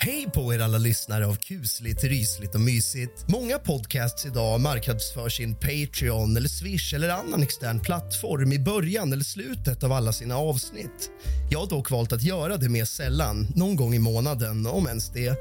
Hej på er alla lyssnare av kusligt, rysligt och mysigt. Många podcasts idag marknadsför sin Patreon eller Swish eller annan extern plattform i början eller slutet av alla sina avsnitt. Jag har dock valt att göra det mer sällan, någon gång i månaden, om ens det.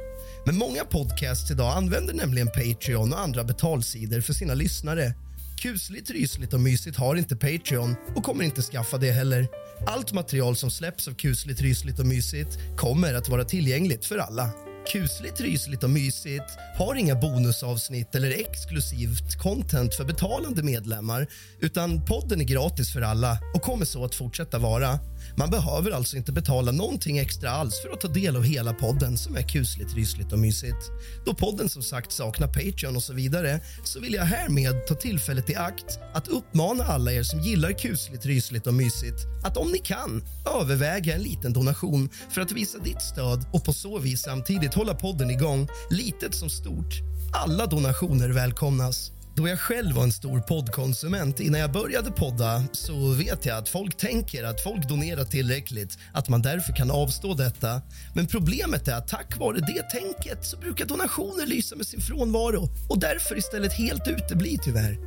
Men många podcasts idag använder nämligen Patreon och andra betalsidor för sina lyssnare. Kusligt, rysligt och mysigt har inte Patreon och kommer inte skaffa det heller. Allt material som släpps av kusligt, rysligt och mysigt kommer att vara tillgängligt för alla. Kusligt, rysligt och mysigt har inga bonusavsnitt eller exklusivt content för betalande medlemmar utan podden är gratis för alla och kommer så att fortsätta vara. Man behöver alltså inte betala någonting extra alls för att ta del av hela podden som är kusligt, rysligt och mysigt. Då podden som sagt saknar Patreon och så vidare så vill jag härmed ta tillfället i akt att uppmana alla er som gillar kusligt, rysligt och mysigt att om ni kan överväga en liten donation för att visa ditt stöd och på så vis samtidigt hålla podden igång, litet som stort. Alla donationer välkomnas. Då jag själv var en stor poddkonsument innan jag började podda så vet jag att folk tänker att folk donerar tillräckligt, att man därför kan avstå detta. Men problemet är att tack vare det tänket så brukar donationer lysa med sin frånvaro och därför istället helt utebli tyvärr.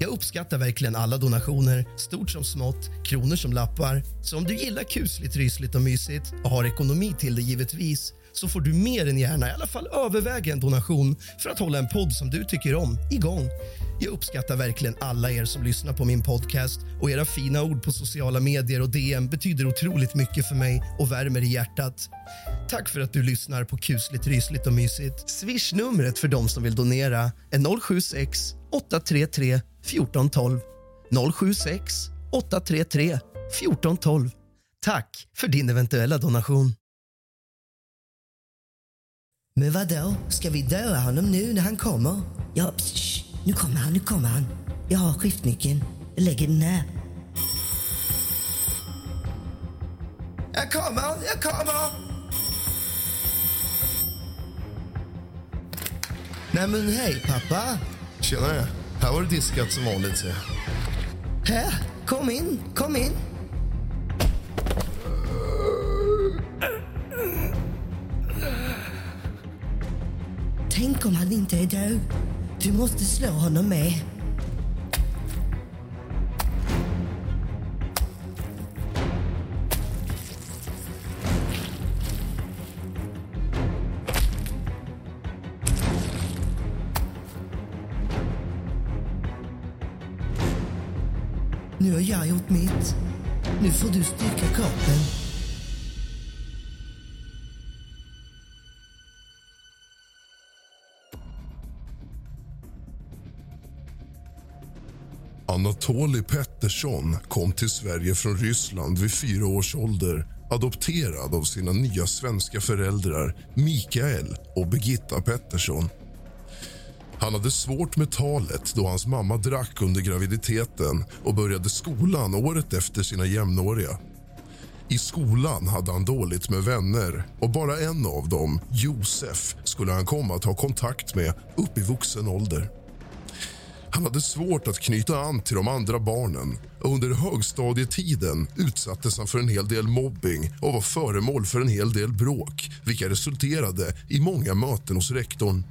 Jag uppskattar verkligen alla donationer, stort som smått, kronor som lappar. Så om du gillar kusligt, rysligt och mysigt och har ekonomi till det givetvis så får du mer än gärna i alla fall överväga en donation för att hålla en podd som du tycker om igång. Jag uppskattar verkligen alla er som lyssnar på min podcast och era fina ord på sociala medier och DM betyder otroligt mycket för mig och värmer i hjärtat. Tack för att du lyssnar på kusligt, rysligt och mysigt. Swish-numret för de som vill donera är 076 833 1412. 076 833 1412. Tack för din eventuella donation. Men vad då? Ska vi döda honom nu när han kommer? Ja, psh, nu kommer han, nu kommer han. Jag har skiftnyckeln. Jag lägger den här. Jag kommer, jag kommer! Nej men hej pappa. Tjenare. Här var det diskat som vanligt. ser jag. Här, kom in, kom in. Tänk om han inte är död. Du måste slå honom med. Nu har jag gjort mitt. Nu får du styrka kroppen. Anatolij Pettersson kom till Sverige från Ryssland vid fyra års ålder adopterad av sina nya svenska föräldrar Mikael och Birgitta Pettersson. Han hade svårt med talet då hans mamma drack under graviditeten och började skolan året efter sina jämnåriga. I skolan hade han dåligt med vänner och bara en av dem, Josef, skulle han komma att ha kontakt med upp i vuxen ålder. Han hade svårt att knyta an till de andra barnen och under högstadietiden utsattes han för en hel del mobbing och var föremål för en hel del bråk vilka resulterade i många möten hos rektorn.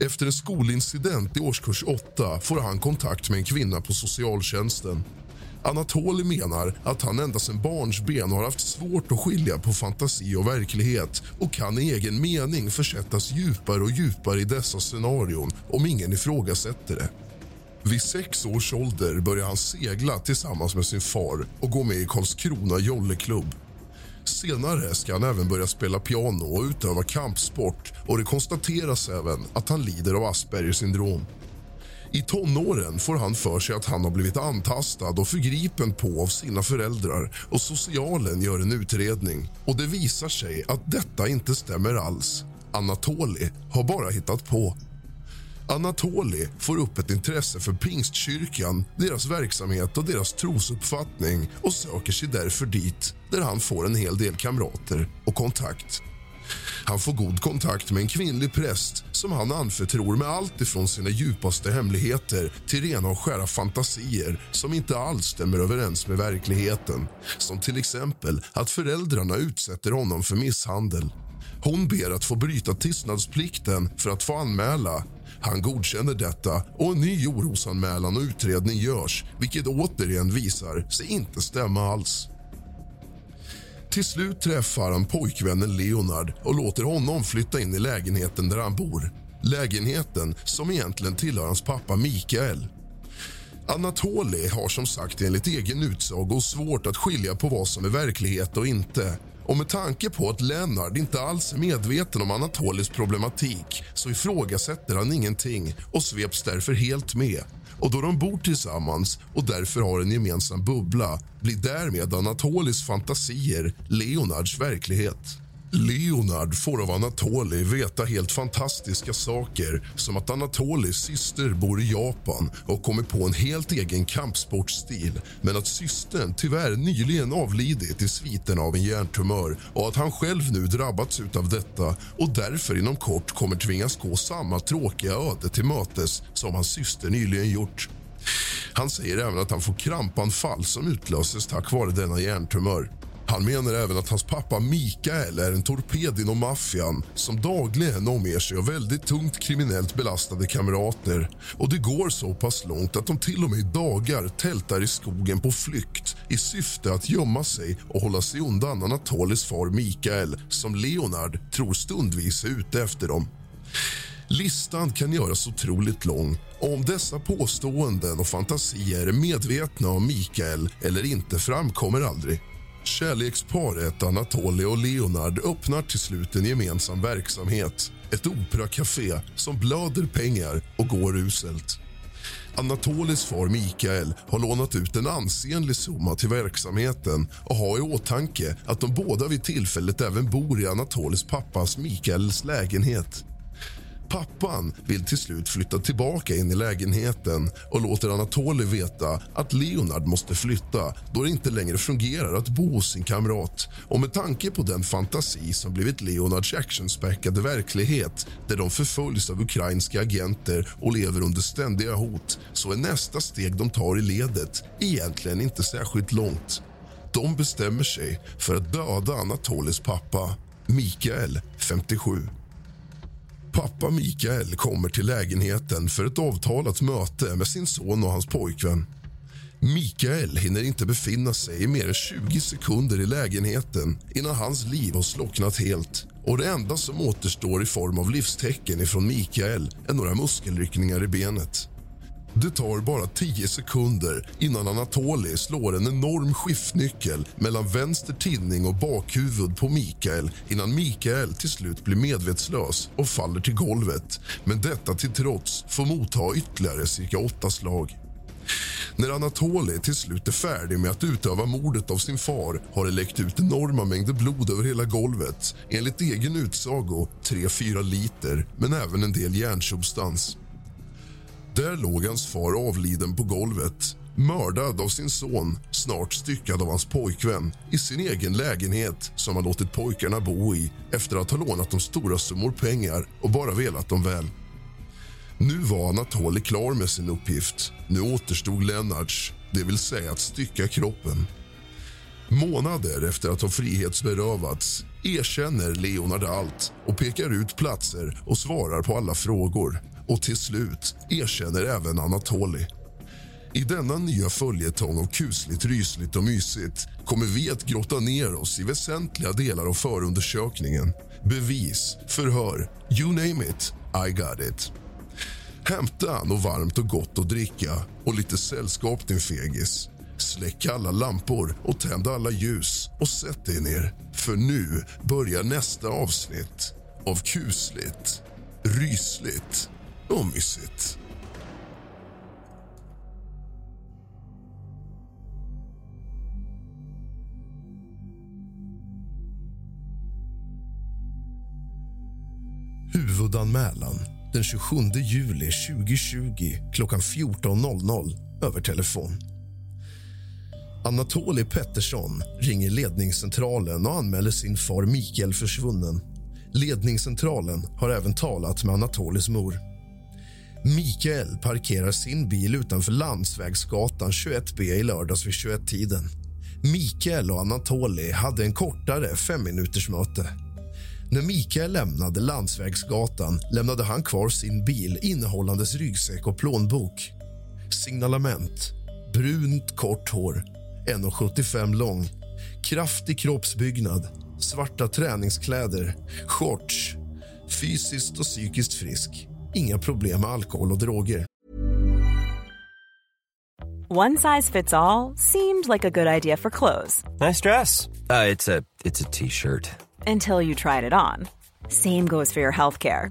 Efter en skolincident i årskurs 8 får han kontakt med en kvinna på socialtjänsten. Anatoli menar att han ända sedan barnsben har haft svårt att skilja på fantasi och verklighet och kan i egen mening försättas djupare och djupare i dessa scenarion om ingen ifrågasätter det. Vid sex års ålder börjar han segla tillsammans med sin far och gå med i Karlskrona jolleklubb. Senare ska han även börja spela piano och utöva kampsport och det konstateras även att han lider av Aspergers syndrom. I tonåren får han för sig att han har blivit antastad och förgripen på av sina föräldrar och socialen gör en utredning. Och Det visar sig att detta inte stämmer alls. Anatoli har bara hittat på. Anatoli får upp ett intresse för Pingstkyrkan, deras verksamhet och deras trosuppfattning och söker sig därför dit där han får en hel del kamrater och kontakt. Han får god kontakt med en kvinnlig präst som han anförtror med allt ifrån sina djupaste hemligheter till rena och skära fantasier som inte alls stämmer överens med verkligheten. Som till exempel att föräldrarna utsätter honom för misshandel. Hon ber att få bryta tystnadsplikten för att få anmäla. Han godkänner detta och en ny orosanmälan och utredning görs vilket återigen visar sig inte stämma alls. Till slut träffar han pojkvännen Leonard och låter honom flytta in i lägenheten där han bor. Lägenheten som egentligen tillhör hans pappa Mikael. Anatoli har som sagt enligt egen utsago svårt att skilja på vad som är verklighet och inte. Och med tanke på att Lennart inte alls är medveten om Anatolis problematik så ifrågasätter han ingenting och sveps därför helt med. Och då de bor tillsammans och därför har en gemensam bubbla blir därmed Anatolis fantasier Leonards verklighet. Leonard får av Anatoli veta helt fantastiska saker som att Anatolis syster bor i Japan och kommer på en helt egen kampsportstil men att systern tyvärr nyligen avlidit i sviten av en hjärntumör och att han själv nu drabbats av detta och därför inom kort kommer tvingas gå samma tråkiga öde till mötes som hans syster nyligen gjort. Han säger även att han får krampanfall som utlöses tack vare denna hjärntumör. Han menar även att hans pappa Mikael är en torped inom maffian som dagligen omger sig av väldigt tungt kriminellt belastade kamrater. Och Det går så pass långt att de till och med i dagar tältar i skogen på flykt i syfte att gömma sig och hålla sig undan Anatolis far Mikael som Leonard tror stundvis är ute efter dem. Listan kan göras otroligt lång. Om dessa påståenden och fantasier är medvetna om Mikael eller inte framkommer aldrig. Kärleksparet Anatoli och Leonard öppnar till slut en gemensam verksamhet. Ett operakafé som blöder pengar och går uselt. Anatolis far Mikael har lånat ut en ansenlig summa till verksamheten och har i åtanke att de båda vid tillfället även bor i Anatolis pappas Mikaels lägenhet. Pappan vill till slut flytta tillbaka in i lägenheten och låter Anatoly veta att Leonard måste flytta då det inte längre fungerar att bo hos sin kamrat. Och med tanke på den fantasi som blivit Leonards actionspäckade verklighet där de förföljs av ukrainska agenter och lever under ständiga hot så är nästa steg de tar i ledet egentligen inte särskilt långt. De bestämmer sig för att döda Anatolis pappa, Mikael, 57. Pappa Mikael kommer till lägenheten för ett avtalat möte med sin son och hans pojkvän. Mikael hinner inte befinna sig i mer än 20 sekunder i lägenheten innan hans liv har slocknat helt. Och Det enda som återstår i form av livstecken ifrån Mikael är några muskelryckningar i benet. Det tar bara 10 sekunder innan Anatoli slår en enorm skiftnyckel mellan vänster tinning och bakhuvud på Mikael innan Mikael till slut blir medvetslös och faller till golvet. Men detta till trots får motta ytterligare cirka åtta slag. När Anatoli till slut är färdig med att utöva mordet av sin far har det läckt ut enorma mängder blod över hela golvet. Enligt egen utsago 3-4 liter, men även en del järnsubstans. Där låg hans far avliden på golvet mördad av sin son, snart styckad av hans pojkvän i sin egen lägenhet som han låtit pojkarna bo i efter att ha lånat dem stora summor pengar och bara velat dem väl. Nu var Anatoly klar med sin uppgift. Nu återstod Lennarts, det vill säga att stycka kroppen. Månader efter att ha frihetsberövats erkänner Leonard allt och pekar ut platser och svarar på alla frågor. Och till slut erkänner även Anatoli. I denna nya följetong av kusligt, rysligt och mysigt kommer vi att grotta ner oss i väsentliga delar av förundersökningen. Bevis, förhör, you name it, I got it. Hämta något varmt och gott att dricka och lite sällskap, din fegis. Släck alla lampor och tänd alla ljus och sätt dig ner. För nu börjar nästa avsnitt av kusligt, rysligt och mysigt. Huvudanmälan den 27 juli 2020 klockan 14.00 över telefon. Anatoli Pettersson ringer ledningscentralen och anmäler sin far Mikael försvunnen. Ledningscentralen har även talat med Anatolis mor. Mikael parkerar sin bil utanför Landsvägsgatan 21B i lördags vid 21-tiden. Mikael och Anatoli hade en kortare femminutersmöte. När Mikael lämnade Landsvägsgatan lämnade han kvar sin bil innehållandes ryggsäck och plånbok. Signalement. Brunt, kort hår, 1,75 lång kraftig kroppsbyggnad, svarta träningskläder, shorts fysiskt och psykiskt frisk. Inga problem med alkohol och droger. One size fits all seemed like a good idea for clothes Nice dress. Uh, it's a it's a t-shirt. until you tried it on. Same goes for your healthcare.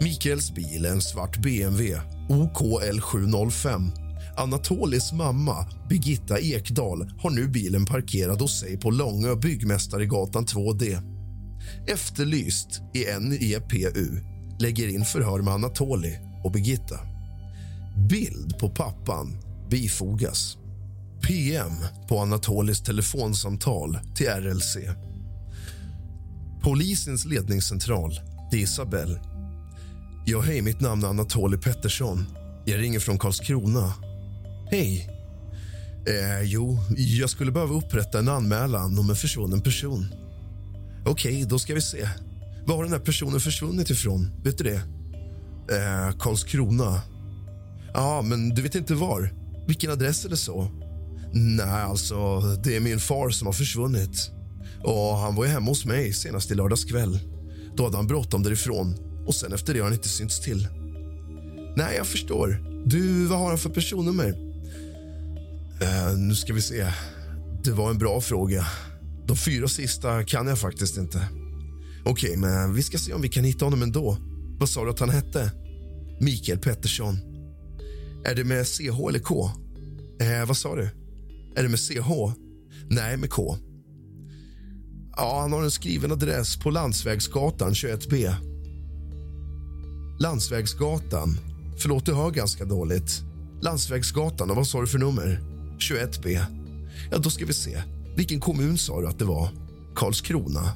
Mikaels bil är en svart BMW, OKL 705. Anatolis mamma, Birgitta Ekdahl, har nu bilen parkerad hos sig på Långö Byggmästaregatan 2D. Efterlyst i NEPU lägger in förhör med Anatoli och Birgitta. Bild på pappan bifogas. PM på Anatolis telefonsamtal till RLC. Polisens ledningscentral, det är Isabelle. Ja, hej, mitt namn är Anatoli Pettersson. Jag ringer från Karlskrona. Hej. Eh, jo, jag skulle behöva upprätta en anmälan om en försvunnen person. Okej, då ska vi se. Var har den här personen försvunnit ifrån? Vet du det? Eh, Karlskrona. Ja, men du vet inte var? Vilken adress eller så? Nej, alltså, det är min far som har försvunnit. Och Han var ju hemma hos mig senast i lördags kväll. Då hade han bråttom därifrån och sen efter det har han inte synts till. Nej, jag förstår. Du, vad har han för personnummer? Uh, nu ska vi se. Det var en bra fråga. De fyra sista kan jag faktiskt inte. Okej, men vi ska se om vi kan hitta honom ändå. Vad sa du att han hette? Mikael Pettersson. Är det med CH eller K? Eh, vad sa du? Är det med CH? Nej, med K. Ja, han har en skriven adress på Landsvägsgatan 21B. Landsvägsgatan. Förlåt, du hör ganska dåligt. Landsvägsgatan, och vad sa du för nummer? 21B. Ja, då ska vi se. Vilken kommun sa du att det var? Karlskrona.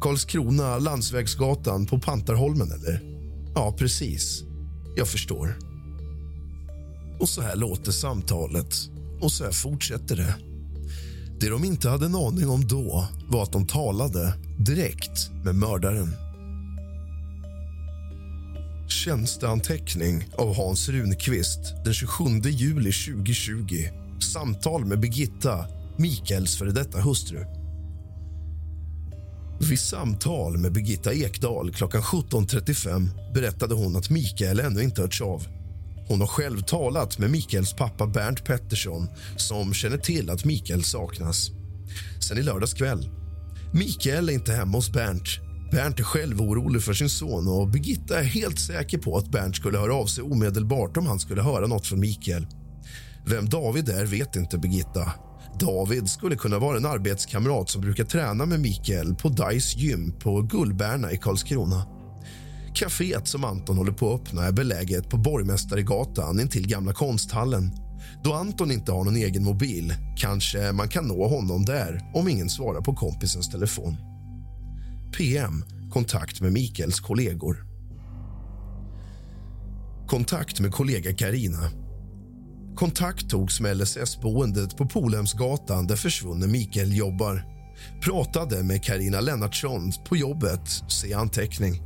Karlskrona, Landsvägsgatan på Pantarholmen, eller? Ja, precis. Jag förstår. Och så här låter samtalet, och så här fortsätter det. Det de inte hade en aning om då var att de talade direkt med mördaren. Tjänsteanteckning av Hans Runqvist den 27 juli 2020. Samtal med Birgitta, Mikaels före detta hustru. Vid samtal med Birgitta Ekdahl klockan 17.35 berättade hon att Mikael ännu inte hörts av. Hon har själv talat med Mikaels pappa Bernt Pettersson som känner till att Mikael saknas. Sen i lördags kväll. Mikael är inte hemma hos Bernt. Bernt är själv orolig för sin son och Birgitta är helt säker på att Bernt skulle höra av sig omedelbart om han skulle höra något från Mikael. Vem David är vet inte Birgitta. David skulle kunna vara en arbetskamrat som brukar träna med Mikael på Dice gym på Gullberna i Karlskrona. Caféet som Anton håller på att öppna är beläget på Borgmästaregatan intill Gamla konsthallen. Då Anton inte har någon egen mobil kanske man kan nå honom där om ingen svarar på kompisens telefon. PM. Kontakt med Mikaels kollegor. Kontakt med kollega Karina. Kontakt togs med LSS-boendet på Polhemsgatan där försvunne Mikael jobbar. Pratade med Karina Lennartsson på jobbet, se anteckning.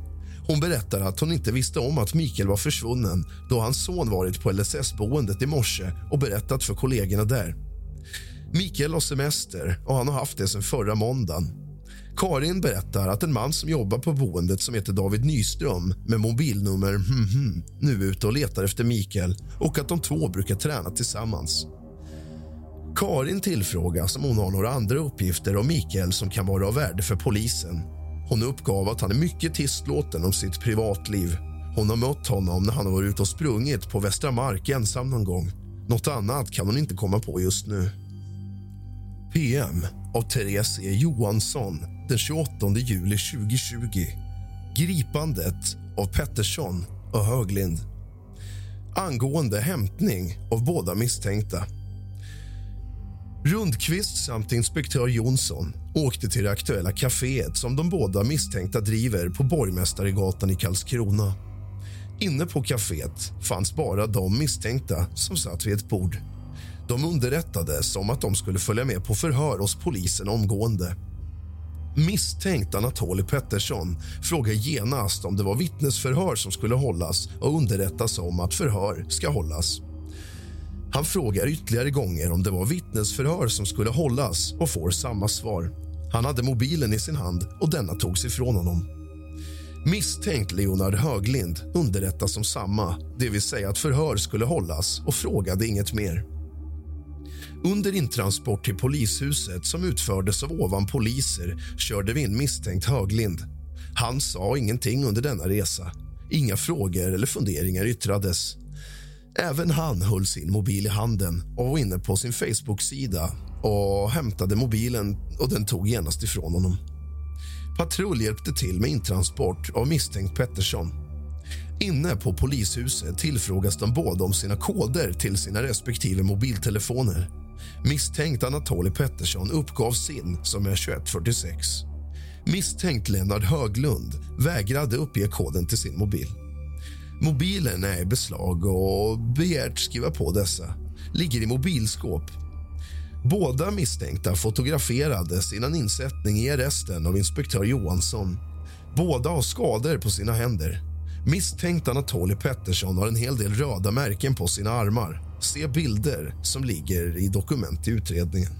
Hon berättar att hon inte visste om att Mikael var försvunnen då hans son varit på LSS-boendet i morse och berättat för kollegorna där. Mikael har semester och han har haft det sen förra måndagen. Karin berättar att en man som jobbar på boendet som heter David Nyström med mobilnummer hmm, hmm, nu är ute och letar efter Mikael och att de två brukar träna tillsammans. Karin tillfrågas om hon har några andra uppgifter om Mikael som kan vara av värde för polisen. Hon uppgav att han är mycket tystlåten om sitt privatliv. Hon har mött honom när han har varit ute och sprungit på Västra Mark ensam någon gång. Något annat kan hon inte komma på just nu. PM av Therese E. Johansson den 28 juli 2020. Gripandet av Pettersson och Höglind. Angående hämtning av båda misstänkta. Rundqvist samt inspektör Jonsson åkte till det aktuella kaféet som de båda misstänkta driver på Borgmästaregatan i Karlskrona. Inne på kaféet fanns bara de misstänkta som satt vid ett bord. De underrättades om att de skulle följa med på förhör hos polisen omgående. Misstänkt Anatoli Pettersson frågar genast om det var vittnesförhör som skulle hållas och underrättas om att förhör ska hållas. Han frågar ytterligare gånger om det var vittnesförhör som skulle hållas och får samma svar. Han hade mobilen i sin hand och denna togs ifrån honom. Misstänkt Leonard Höglind underrättas om samma, det vill säga att förhör skulle hållas och frågade inget mer. Under intransport till polishuset som utfördes av ovan poliser körde vi in misstänkt Höglind. Han sa ingenting under denna resa. Inga frågor eller funderingar yttrades. Även han höll sin mobil i handen och var inne på sin Facebook-sida och hämtade mobilen och den tog genast ifrån honom. Patrull hjälpte till med intransport av misstänkt Pettersson. Inne på polishuset tillfrågas de båda om sina koder till sina respektive mobiltelefoner. Misstänkt Anatoli Pettersson uppgav sin, som är 2146. Misstänkt Lennart Höglund vägrade uppge koden till sin mobil. Mobilen är i beslag och begärt skriva på dessa. Ligger i mobilskåp. Båda misstänkta fotograferades innan insättning i arresten av inspektör Johansson. Båda har skador på sina händer. Misstänkt Anatoli Pettersson har en hel del röda märken på sina armar. Se bilder som ligger i dokument i utredningen.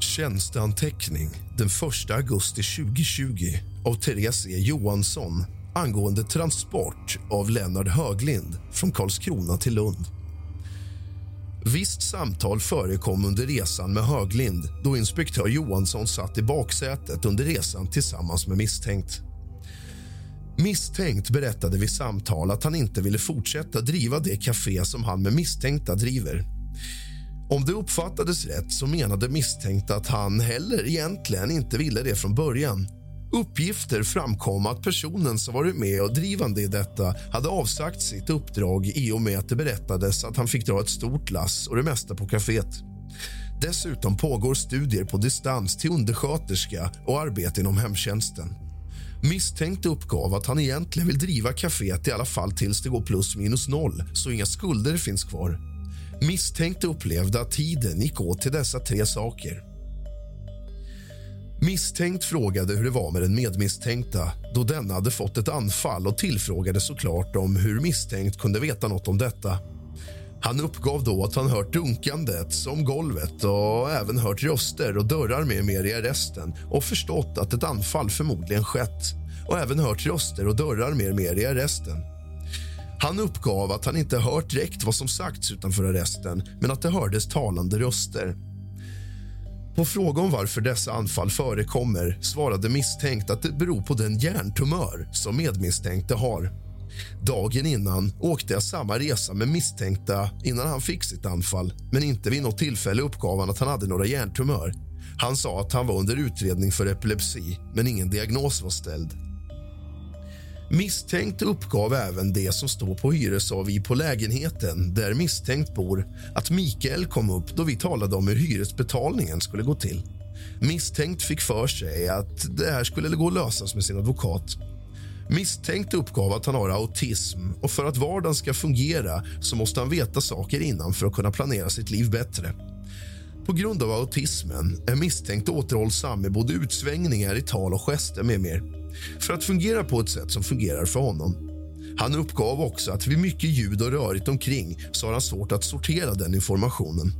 Tjänsteanteckning den 1 augusti 2020 av Therese E. Johansson angående transport av Lennart Höglind från Karlskrona till Lund. Visst samtal förekom under resan med Höglind då inspektör Johansson satt i baksätet under resan tillsammans med misstänkt. Misstänkt berättade vid samtal att han inte ville fortsätta driva det kafé som han med misstänkta driver. Om det uppfattades rätt så menade misstänkta att han heller egentligen inte ville det från början. Uppgifter framkom att personen som varit med och drivande i detta hade avsagt sitt uppdrag i och med att det berättades att han fick dra ett stort lass och det mesta på kaféet. Dessutom pågår studier på distans till undersköterska och arbete inom hemtjänsten. Misstänkte uppgav att han egentligen vill driva kaféet i alla fall tills det går plus minus noll så inga skulder finns kvar. Misstänkte upplevde att tiden gick åt till dessa tre saker. Misstänkt frågade hur det var med den medmisstänkta då denna hade fått ett anfall och tillfrågade såklart om hur misstänkt kunde veta något om detta. Han uppgav då att han hört dunkandet som golvet och även hört röster och dörrar med mer i arresten och förstått att ett anfall förmodligen skett och även hört röster och dörrar mer mer i arresten. Han uppgav att han inte hört direkt vad som sagts utanför arresten men att det hördes talande röster. På fråga om varför dessa anfall förekommer svarade misstänkt att det beror på den hjärntumör som medmisstänkte har. Dagen innan åkte jag samma resa med misstänkta innan han fick sitt anfall men inte vid något tillfälle uppgav han att han hade några hjärntumör. Han sa att han var under utredning för epilepsi, men ingen diagnos var ställd. Misstänkt uppgav även det som står på hyresavi på lägenheten där misstänkt bor att Mikael kom upp då vi talade om hur hyresbetalningen skulle gå till. Misstänkt fick för sig att det här skulle gå att lösas med sin advokat. Misstänkt uppgav att han har autism och för att vardagen ska fungera så måste han veta saker innan för att kunna planera sitt liv bättre. På grund av autismen är misstänkt återhållsam med både utsvängningar i tal och gester med mer för att fungera på ett sätt som fungerar för honom. Han uppgav också att vid mycket ljud och rörigt omkring så har han svårt att sortera den informationen.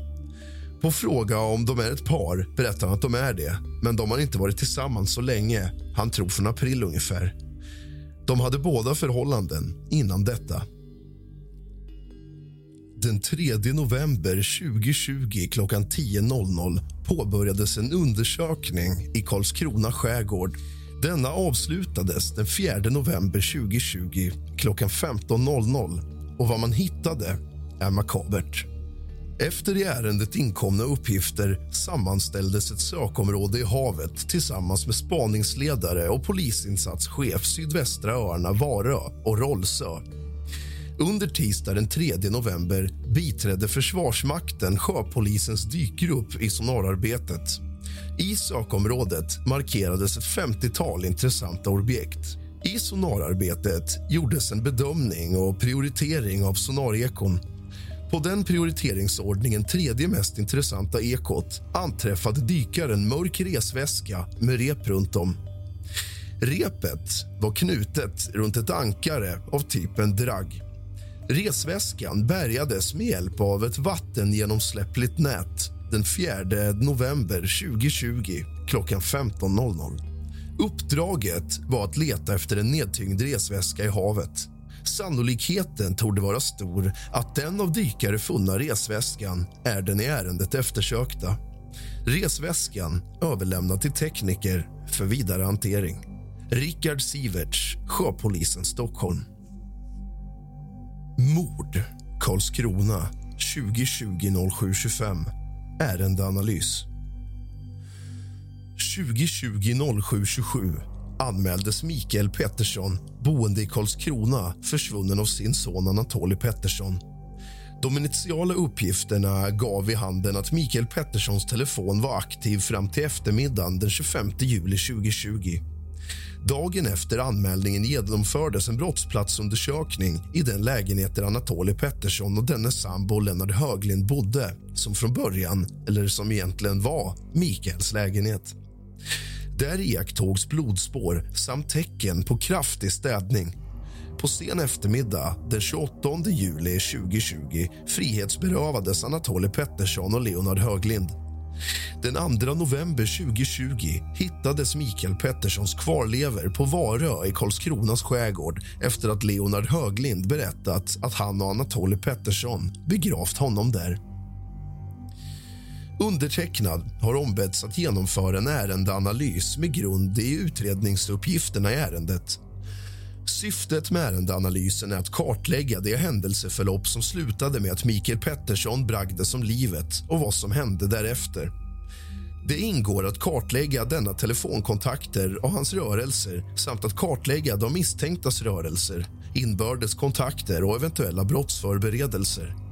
På fråga om de är ett par berättar han att de är det men de har inte varit tillsammans så länge, han tror från april ungefär. De hade båda förhållanden innan detta. Den 3 november 2020 klockan 10.00 påbörjades en undersökning i Karlskrona skärgård. Denna avslutades den 4 november 2020 klockan 15.00 och vad man hittade är makabert. Efter i ärendet inkomna uppgifter sammanställdes ett sökområde i havet tillsammans med spaningsledare och polisinsatschef Sydvästra öarna Varö och Rollsö. Under tisdag den 3 november biträdde Försvarsmakten sjöpolisens dykgrupp i sonararbetet. I sökområdet markerades ett 50-tal intressanta objekt. I sonararbetet gjordes en bedömning och prioritering av sonarekon på den prioriteringsordningen tredje mest intressanta ekot anträffade dykaren mörk resväska med rep runt om. Repet var knutet runt ett ankare av typen drag. Resväskan bärgades med hjälp av ett vattengenomsläppligt nät den 4 november 2020 klockan 15.00. Uppdraget var att leta efter en nedtyngd resväska i havet. Sannolikheten torde vara stor att den av dykare funna resväskan är den i ärendet eftersökta. Resväskan överlämnad till tekniker för vidare hantering. Rickard Siverts, Sjöpolisen Stockholm. Mord, Karlskrona, 2020-07-25. Ärendeanalys. 2020-07-27 anmäldes Mikael Pettersson, boende i Karlskrona försvunnen av sin son Anatoli Pettersson. De initiala uppgifterna gav i handen att Mikael Petterssons telefon var aktiv fram till eftermiddagen den 25 juli 2020. Dagen efter anmälningen genomfördes en brottsplatsundersökning i den lägenhet där Anatoli Pettersson och dennes sambo Lennart Höglind bodde som från början, eller som egentligen var, Mikaels lägenhet. Där iakttogs blodspår samt tecken på kraftig städning. På sen eftermiddag den 28 juli 2020 frihetsberövades Anatoly Pettersson och Leonard Höglind. Den 2 november 2020 hittades Mikael Petterssons kvarlever på Varö i Karlskronas skärgård efter att Leonard Höglind berättat att han och Anatoly Pettersson begravt honom där. Undertecknad har ombetts att genomföra en ärendeanalys med grund i utredningsuppgifterna i ärendet. Syftet med ärendeanalysen är att kartlägga det händelseförlopp som slutade med att Mikael Pettersson bragdes om livet och vad som hände därefter. Det ingår att kartlägga denna telefonkontakter och hans rörelser samt att kartlägga de misstänktas rörelser, inbördes kontakter och eventuella brottsförberedelser.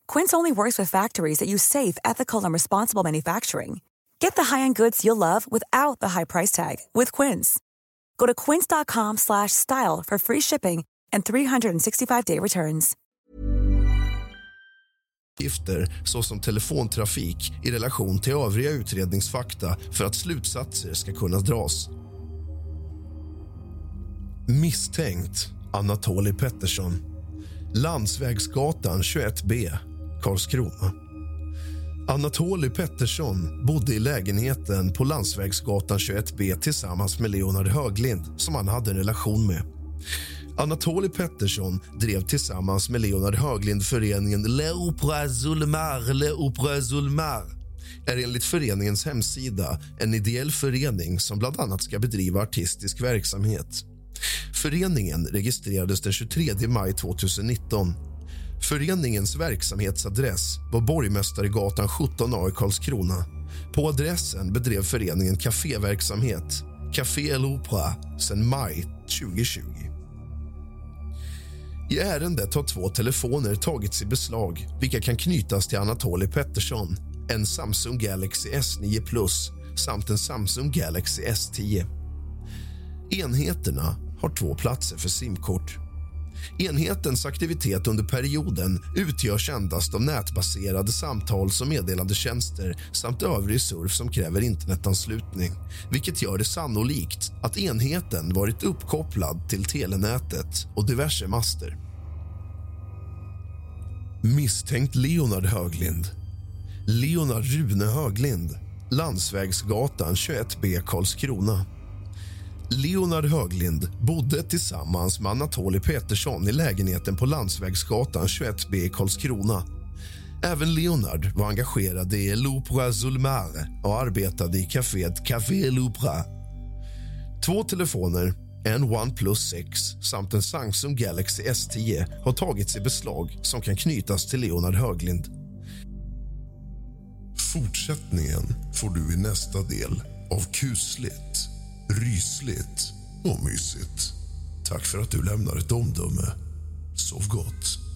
Quince only works with factories that use safe, ethical, and responsible manufacturing. Get the high-end goods you'll love without the high price tag with Quince. Go to quince.com/style for free shipping and 365-day returns. uppgifter såsom telefontrafik i relation till övriga utredningsfakta för att slutsatser ska kunna dras. Misstänkt Anatoli Pettersson. Landsvägsgatan 21B, Karlskrona. Anatoly Pettersson bodde i lägenheten på Landsvägsgatan 21B tillsammans med Leonard Höglind, som han hade en relation med. Anatoly Pettersson drev tillsammans med Leonard Höglind föreningen Le Opera Zulmar, Le Opera Zulmar är enligt föreningens hemsida en ideell förening som bland annat ska bedriva artistisk verksamhet. Föreningen registrerades den 23 maj 2019. Föreningens verksamhetsadress var Borgmästaregatan 17A i Karlskrona. På adressen bedrev föreningen kaféverksamhet, Café L'Opera, sedan maj 2020. I ärendet har två telefoner tagits i beslag vilka kan knytas till Anatoly Pettersson, en Samsung Galaxy S9 Plus samt en Samsung Galaxy S10. Enheterna har två platser för simkort. Enhetens aktivitet under perioden utgörs endast av nätbaserade samtals och meddelandetjänster samt övrig surf som kräver internetanslutning vilket gör det sannolikt att enheten varit uppkopplad till telenätet och diverse master. Misstänkt Leonard Höglind. Leonard Rune Höglind, Landsvägsgatan 21B, Karlskrona. Leonard Höglind bodde tillsammans med Anatoli Petersson i lägenheten på Landsvägsgatan 21B i Karlskrona. Även Leonard var engagerad i L'Opera Zulmar och arbetade i kaféet Café L'Opera. Två telefoner, en OnePlus 6 samt en Samsung Galaxy S10 har tagits i beslag som kan knytas till Leonard Höglind. Fortsättningen får du i nästa del av kusligt, rysligt och mysigt. Tack för att du lämnar ett omdöme. Sov gott.